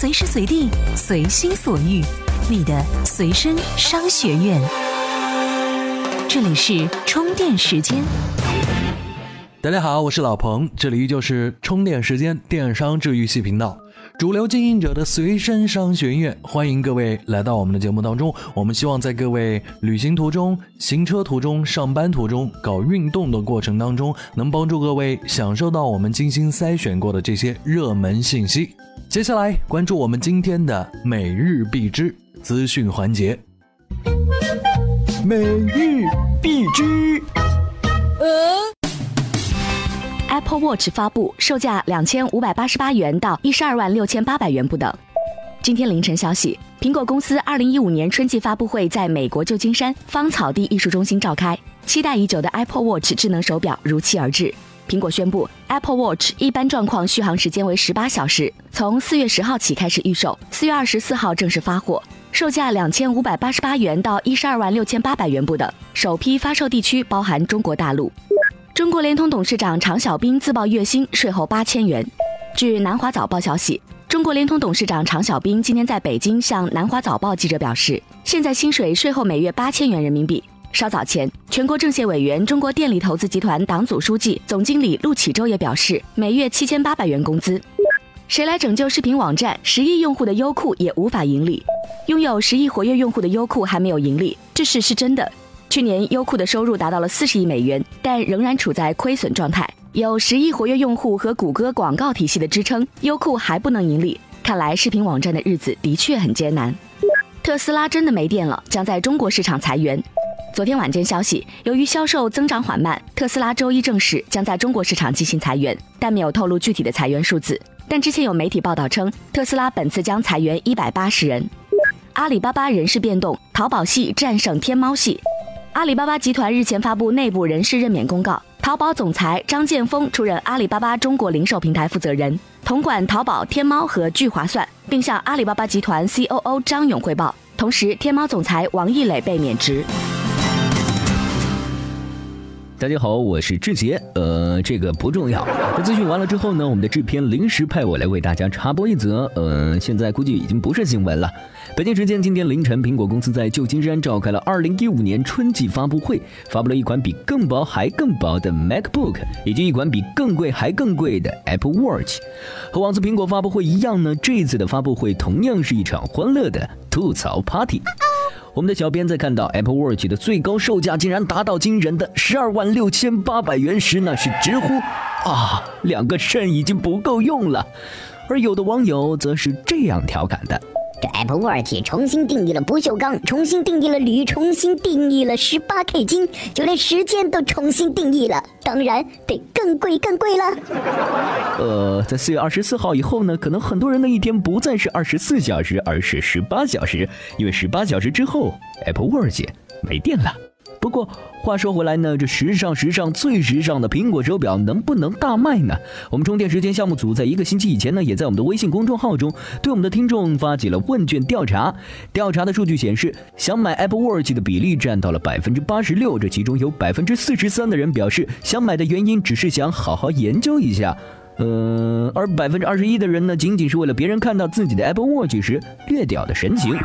随时随地，随心所欲，你的随身商学院。这里是充电时间。大家好，我是老彭，这里依旧是充电时间电商治愈系频道，主流经营者的随身商学院，欢迎各位来到我们的节目当中。我们希望在各位旅行途中、行车途中、上班途中、搞运动的过程当中，能帮助各位享受到我们精心筛选过的这些热门信息。接下来关注我们今天的每日必知资讯环节。每日必知。呃。Apple Watch 发布，售价两千五百八十八元到一十二万六千八百元不等。今天凌晨消息，苹果公司二零一五年春季发布会在美国旧金山芳草地艺术中心召开，期待已久的 Apple Watch 智能手表如期而至。苹果宣布，Apple Watch 一般状况续航时间为十八小时，从四月十号起开始预售，四月二十四号正式发货，售价两千五百八十八元到一十二万六千八百元不等。首批发售地区包含中国大陆。中国联通董事长常小兵自曝月薪税后八千元。据南华早报消息，中国联通董事长常小兵今天在北京向南华早报记者表示，现在薪水税后每月八千元人民币。稍早前，全国政协委员、中国电力投资集团党组书记、总经理陆启洲也表示，每月七千八百元工资。谁来拯救视频网站？十亿用户的优酷也无法盈利。拥有十亿活跃用户的优酷还没有盈利，这事是真的。去年优酷的收入达到了四十亿美元，但仍然处在亏损状态。有十亿活跃用户和谷歌广告体系的支撑，优酷还不能盈利。看来视频网站的日子的确很艰难。特斯拉真的没电了，将在中国市场裁员。昨天晚间消息，由于销售增长缓慢，特斯拉周一正式将在中国市场进行裁员，但没有透露具体的裁员数字。但之前有媒体报道称，特斯拉本次将裁员一百八十人。阿里巴巴人事变动，淘宝系战胜天猫系。阿里巴巴集团日前发布内部人事任免公告，淘宝总裁张建峰出任阿里巴巴中国零售平台负责人，统管淘宝、天猫和聚划算，并向阿里巴巴集团 COO 张勇汇报。同时，天猫总裁王毅磊被免职。大家好，我是志杰。呃，这个不重要。这资讯完了之后呢，我们的制片临时派我来为大家插播一则。呃，现在估计已经不是新闻了。北京时间今天凌晨，苹果公司在旧金山召开了2015年春季发布会，发布了一款比更薄还更薄的 MacBook，以及一款比更贵还更贵的 Apple Watch。和往次苹果发布会一样呢，这一次的发布会同样是一场欢乐的吐槽 party。我们的小编在看到 Apple Watch 的最高售价竟然达到惊人的十二万六千八百元时，那是直呼啊，两个肾已经不够用了。而有的网友则是这样调侃的。这 Apple Watch 重新定义了不锈钢，重新定义了铝，重新定义了十八 K 金，就连时间都重新定义了。当然得更贵更贵了。呃，在四月二十四号以后呢，可能很多人的一天不再是二十四小时，而是十八小时，因为十八小时之后 Apple Watch 没电了。不过话说回来呢，这时尚时尚最时尚的苹果手表能不能大卖呢？我们充电时间项目组在一个星期以前呢，也在我们的微信公众号中对我们的听众发起了问卷调查。调查的数据显示，想买 Apple Watch 的比例占到了百分之八十六，这其中有百分之四十三的人表示想买的原因只是想好好研究一下，呃，而百分之二十一的人呢，仅仅是为了别人看到自己的 Apple Watch 时略屌的神情。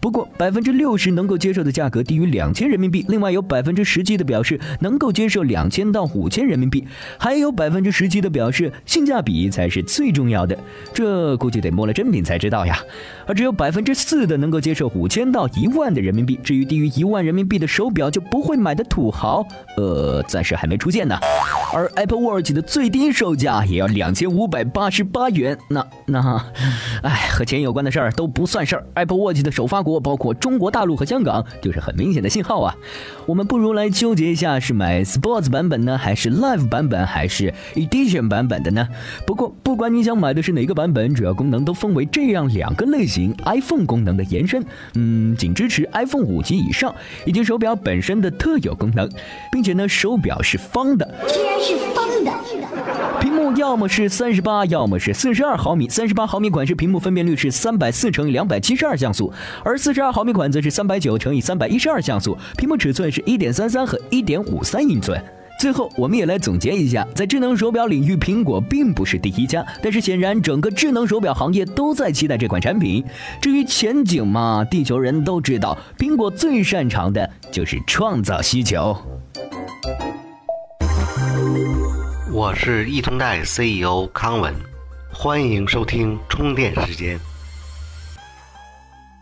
不过，百分之六十能够接受的价格低于两千人民币，另外有百分之十七的表示能够接受两千到五千人民币，还有百分之十七的表示性价比才是最重要的。这估计得摸了真品才知道呀。而只有百分之四的能够接受五千到一万的人民币，至于低于一万人民币的手表就不会买的土豪，呃，暂时还没出现呢。而 Apple Watch 的最低售价也要两千五百八十八元，那那，哎，和钱有关的事儿都不算事儿。Apple Watch 的首发。国包括中国大陆和香港，就是很明显的信号啊。我们不如来纠结一下，是买 Sports 版本呢，还是 Live 版本，还是 Edition 版本的呢？不过不管你想买的是哪个版本，主要功能都分为这样两个类型：iPhone 功能的延伸，嗯，仅支持 iPhone 五级以上，以及手表本身的特有功能，并且呢，手表是方的，居然是方的，屏幕要么是三十八，要么是四十二毫米，三十八毫米款式屏幕分辨率是三百四乘以两百七十二像素，而四十二毫米款则是三百九乘以三百一十二像素，屏幕尺寸是一点三三和一点五三英寸。最后，我们也来总结一下，在智能手表领域，苹果并不是第一家，但是显然整个智能手表行业都在期待这款产品。至于前景嘛，地球人都知道，苹果最擅长的就是创造需求。我是易通贷 CEO 康文，欢迎收听充电时间。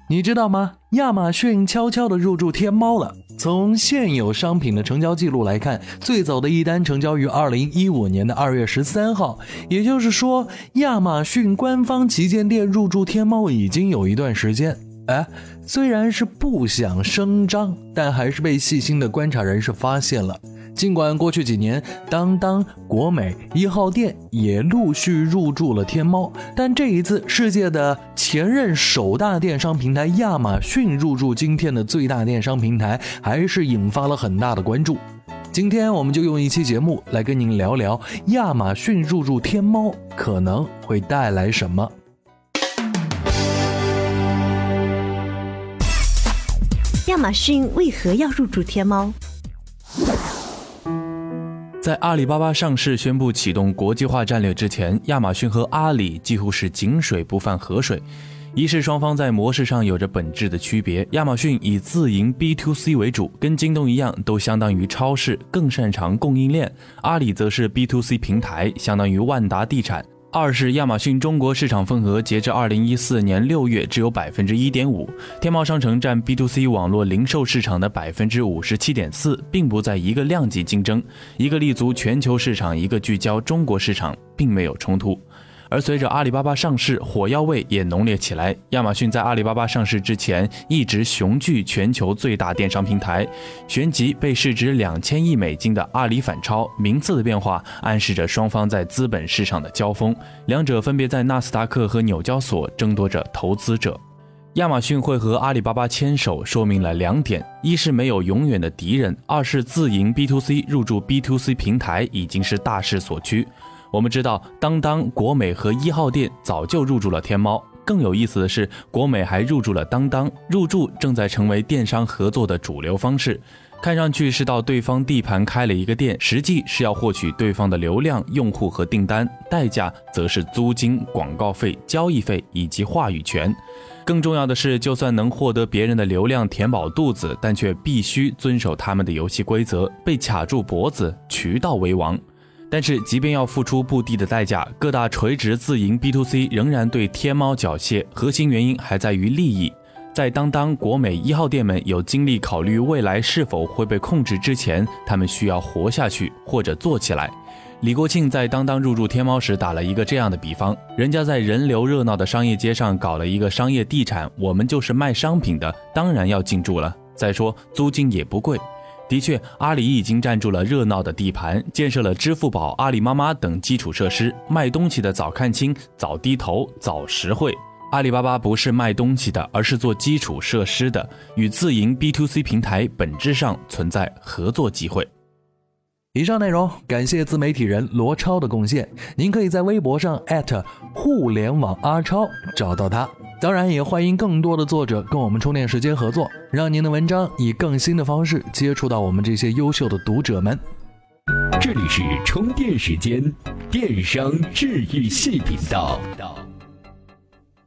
你知道吗？亚马逊悄悄地入驻天猫了。从现有商品的成交记录来看，最早的一单成交于二零一五年的二月十三号，也就是说，亚马逊官方旗舰店入驻天猫已经有一段时间。哎，虽然是不想声张，但还是被细心的观察人士发现了。尽管过去几年，当当、国美、一号店也陆续入驻了天猫，但这一次，世界的前任首大电商平台亚马逊入驻今天的最大电商平台，还是引发了很大的关注。今天，我们就用一期节目来跟您聊聊亚马逊入驻天猫可能会带来什么。亚马逊为何要入驻天猫？在阿里巴巴上市宣布启动国际化战略之前，亚马逊和阿里几乎是井水不犯河水。一是双方在模式上有着本质的区别，亚马逊以自营 B to C 为主，跟京东一样，都相当于超市，更擅长供应链；阿里则是 B to C 平台，相当于万达地产。二是亚马逊中国市场份额截至二零一四年六月只有百分之一点五，天猫商城占 B to C 网络零售市场的百分之五十七点四，并不在一个量级竞争，一个立足全球市场，一个聚焦中国市场，并没有冲突。而随着阿里巴巴上市，火药味也浓烈起来。亚马逊在阿里巴巴上市之前，一直雄踞全球最大电商平台，旋即被市值两千亿美金的阿里反超。名次的变化暗示着双方在资本市场的交锋，两者分别在纳斯达克和纽交所争夺着投资者。亚马逊会和阿里巴巴牵手，说明了两点：一是没有永远的敌人；二是自营 B to C 入驻 B to C 平台已经是大势所趋。我们知道，当当、国美和一号店早就入驻了天猫。更有意思的是，国美还入驻了当当，入驻正在成为电商合作的主流方式。看上去是到对方地盘开了一个店，实际是要获取对方的流量、用户和订单，代价则是租金、广告费、交易费以及话语权。更重要的是，就算能获得别人的流量填饱肚子，但却必须遵守他们的游戏规则，被卡住脖子，渠道为王。但是，即便要付出不低的代价，各大垂直自营 B to C 仍然对天猫缴械。核心原因还在于利益。在当当、国美一号店们有精力考虑未来是否会被控制之前，他们需要活下去或者做起来。李国庆在当当入驻天猫时打了一个这样的比方：人家在人流热闹的商业街上搞了一个商业地产，我们就是卖商品的，当然要进驻了。再说租金也不贵。的确，阿里已经占住了热闹的地盘，建设了支付宝、阿里妈妈等基础设施。卖东西的早看清、早低头、早实惠。阿里巴巴不是卖东西的，而是做基础设施的，与自营 B to C 平台本质上存在合作机会。以上内容感谢自媒体人罗超的贡献。您可以在微博上互联网阿超找到他。当然，也欢迎更多的作者跟我们充电时间合作，让您的文章以更新的方式接触到我们这些优秀的读者们。这里是充电时间电商治愈系频道。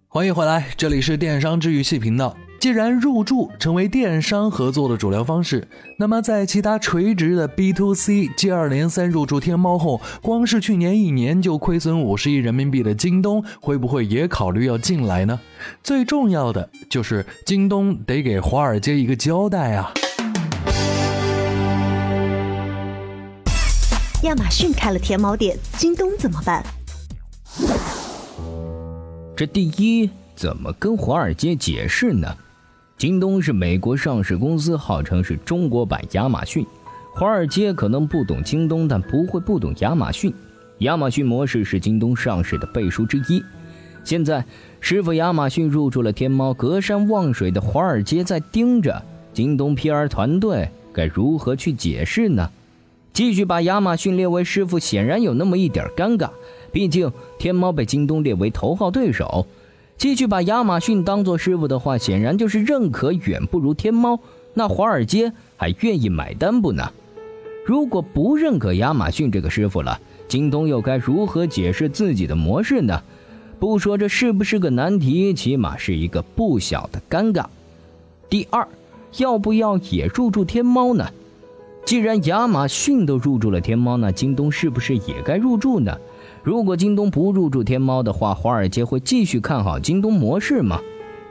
欢迎回来，这里是电商治愈系频道。既然入驻成为电商合作的主流方式，那么在其他垂直的 B to C 接二连三入驻天猫后，光是去年一年就亏损五十亿人民币的京东，会不会也考虑要进来呢？最重要的就是京东得给华尔街一个交代啊！亚马逊开了天猫店，京东怎么办？这第一，怎么跟华尔街解释呢？京东是美国上市公司，号称是中国版亚马逊。华尔街可能不懂京东，但不会不懂亚马逊。亚马逊模式是京东上市的背书之一。现在，师傅亚马逊入驻了天猫，隔山望水的华尔街在盯着京东 PR 团队该如何去解释呢？继续把亚马逊列为师傅，显然有那么一点尴尬。毕竟天猫被京东列为头号对手。继续把亚马逊当做师傅的话，显然就是认可远不如天猫。那华尔街还愿意买单不呢？如果不认可亚马逊这个师傅了，京东又该如何解释自己的模式呢？不说这是不是个难题，起码是一个不小的尴尬。第二，要不要也入驻天猫呢？既然亚马逊都入驻了天猫，那京东是不是也该入驻呢？如果京东不入驻天猫的话，华尔街会继续看好京东模式吗？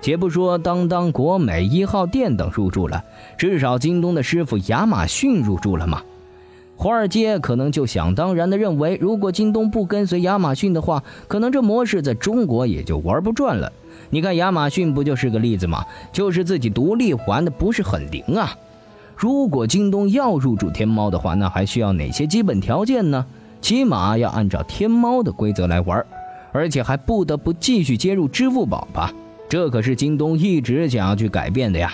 且不说当当、国美、一号店等入驻了，至少京东的师傅亚马逊入驻了吗？华尔街可能就想当然的认为，如果京东不跟随亚马逊的话，可能这模式在中国也就玩不转了。你看亚马逊不就是个例子吗？就是自己独立玩的不是很灵啊。如果京东要入驻天猫的话，那还需要哪些基本条件呢？起码要按照天猫的规则来玩，而且还不得不继续接入支付宝吧？这可是京东一直想要去改变的呀。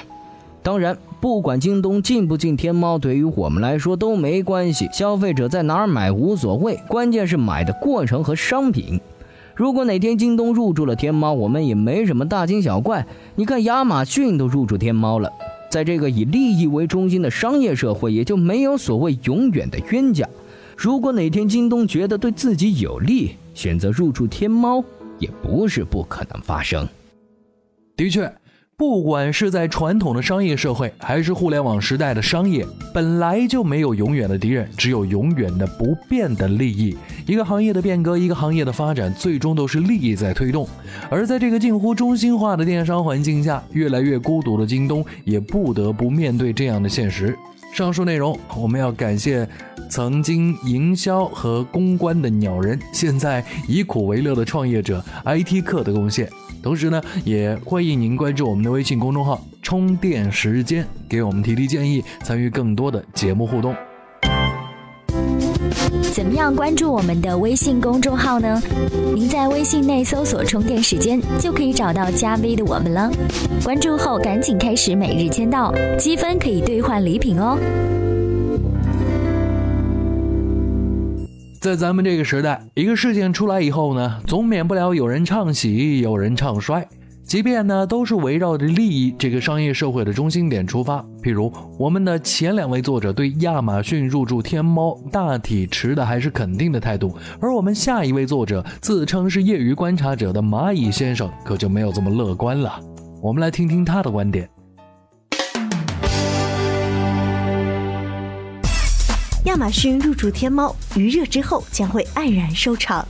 当然，不管京东进不进天猫，对于我们来说都没关系。消费者在哪儿买无所谓，关键是买的过程和商品。如果哪天京东入驻了天猫，我们也没什么大惊小怪。你看亚马逊都入驻天猫了，在这个以利益为中心的商业社会，也就没有所谓永远的冤家。如果哪天京东觉得对自己有利，选择入驻天猫，也不是不可能发生。的确。不管是在传统的商业社会，还是互联网时代的商业，本来就没有永远的敌人，只有永远的不变的利益。一个行业的变革，一个行业的发展，最终都是利益在推动。而在这个近乎中心化的电商环境下，越来越孤独的京东也不得不面对这样的现实。上述内容，我们要感谢曾经营销和公关的鸟人，现在以苦为乐的创业者 IT 客的贡献。同时呢，也欢迎您关注我们的微信公众号“充电时间”，给我们提提建议，参与更多的节目互动。怎么样关注我们的微信公众号呢？您在微信内搜索“充电时间”，就可以找到加 V 的我们了。关注后赶紧开始每日签到，积分可以兑换礼品哦。在咱们这个时代，一个事件出来以后呢，总免不了有人唱喜，有人唱衰。即便呢，都是围绕着利益这个商业社会的中心点出发。譬如我们的前两位作者对亚马逊入驻天猫大体持的还是肯定的态度，而我们下一位作者自称是业余观察者的蚂蚁先生可就没有这么乐观了。我们来听听他的观点。亚马逊入驻天猫，余热之后将会黯然收场。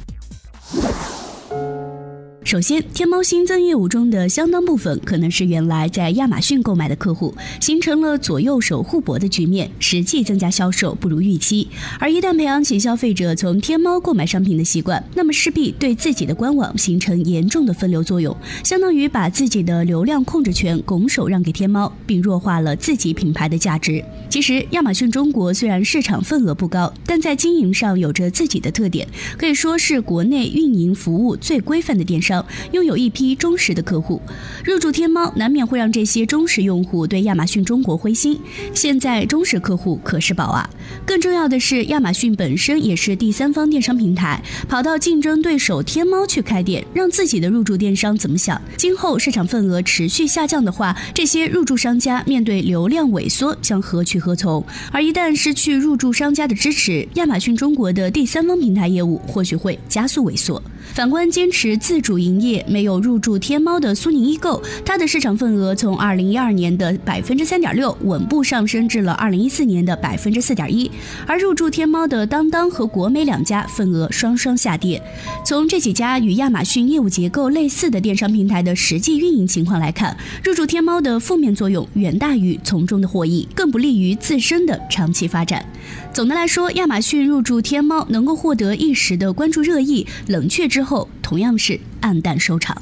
首先，天猫新增业务中的相当部分可能是原来在亚马逊购买的客户，形成了左右手互搏的局面，实际增加销售不如预期。而一旦培养起消费者从天猫购买商品的习惯，那么势必对自己的官网形成严重的分流作用，相当于把自己的流量控制权拱手让给天猫，并弱化了自己品牌的价值。其实，亚马逊中国虽然市场份额不高，但在经营上有着自己的特点，可以说是国内运营服务最规范的电商。拥有一批忠实的客户，入驻天猫难免会让这些忠实用户对亚马逊中国灰心。现在忠实客户可是宝啊！更重要的是，亚马逊本身也是第三方电商平台，跑到竞争对手天猫去开店，让自己的入驻电商怎么想？今后市场份额持续下降的话，这些入驻商家面对流量萎缩将何去何从？而一旦失去入驻商家的支持，亚马逊中国的第三方平台业务或许会加速萎缩。反观坚持自主营业、没有入驻天猫的苏宁易购，它的市场份额从二零一二年的百分之三点六稳步上升至了二零一四年的百分之四点一。而入驻天猫的当当和国美两家份额双双下跌。从这几家与亚马逊业务结构类似的电商平台的实际运营情况来看，入驻天猫的负面作用远大于从中的获益，更不利于自身的长期发展。总的来说，亚马逊入驻天猫能够获得一时的关注热议，冷却之后同样是黯淡收场。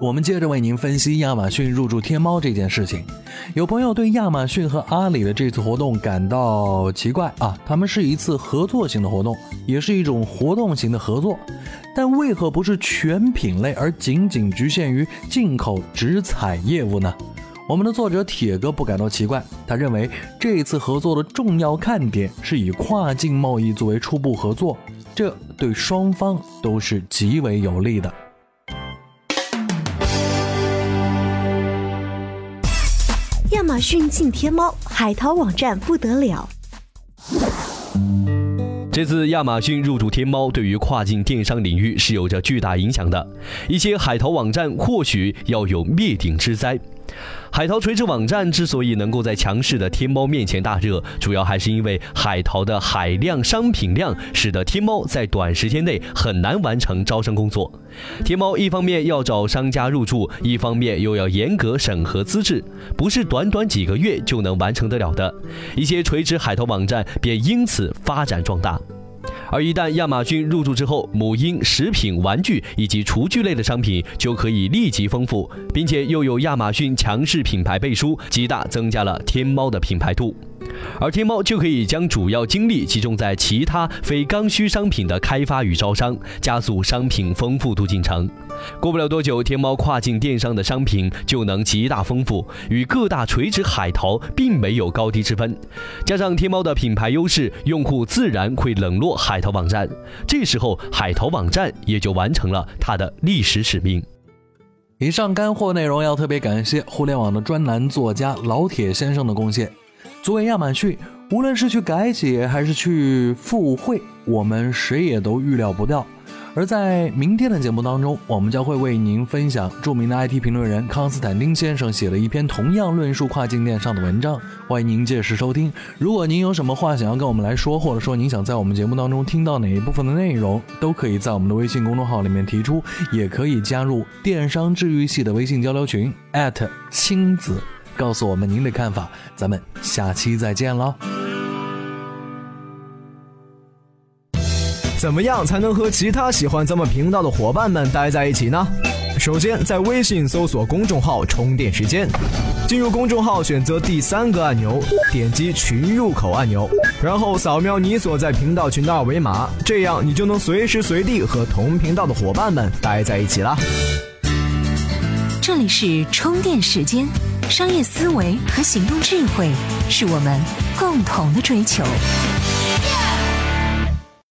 我们接着为您分析亚马逊入驻天猫这件事情。有朋友对亚马逊和阿里的这次活动感到奇怪啊，他们是一次合作型的活动，也是一种活动型的合作，但为何不是全品类，而仅仅局限于进口直采业务呢？我们的作者铁哥不感到奇怪，他认为这次合作的重要看点是以跨境贸易作为初步合作，这对双方都是极为有利的。亚马逊进天猫，海淘网站不得了。这次亚马逊入驻天猫，对于跨境电商领域是有着巨大影响的。一些海淘网站或许要有灭顶之灾。海淘垂直网站之所以能够在强势的天猫面前大热，主要还是因为海淘的海量商品量，使得天猫在短时间内很难完成招生工作。天猫一方面要找商家入驻，一方面又要严格审核资质，不是短短几个月就能完成得了的。一些垂直海淘网站便因此发展壮大。而一旦亚马逊入驻之后，母婴、食品、玩具以及厨具类的商品就可以立即丰富，并且又有亚马逊强势品牌背书，极大增加了天猫的品牌度。而天猫就可以将主要精力集中在其他非刚需商品的开发与招商，加速商品丰富度进程。过不了多久，天猫跨境电商的商品就能极大丰富，与各大垂直海淘并没有高低之分。加上天猫的品牌优势，用户自然会冷落海淘网站。这时候，海淘网站也就完成了它的历史使命。以上干货内容要特别感谢互联网的专栏作家老铁先生的贡献。作为亚马逊，无论是去改写还是去附会，我们谁也都预料不到。而在明天的节目当中，我们将会为您分享著名的 IT 评论人康斯坦丁先生写的一篇同样论述跨境电商的文章，欢迎您届时收听。如果您有什么话想要跟我们来说，或者说您想在我们节目当中听到哪一部分的内容，都可以在我们的微信公众号里面提出，也可以加入电商治愈系的微信交流群亲子。告诉我们您的看法，咱们下期再见喽！怎么样才能和其他喜欢咱们频道的伙伴们待在一起呢？首先，在微信搜索公众号“充电时间”，进入公众号，选择第三个按钮，点击群入口按钮，然后扫描你所在频道群的二维码，这样你就能随时随地和同频道的伙伴们待在一起啦。这里是充电时间。商业思维和行动智慧是我们共同的追求。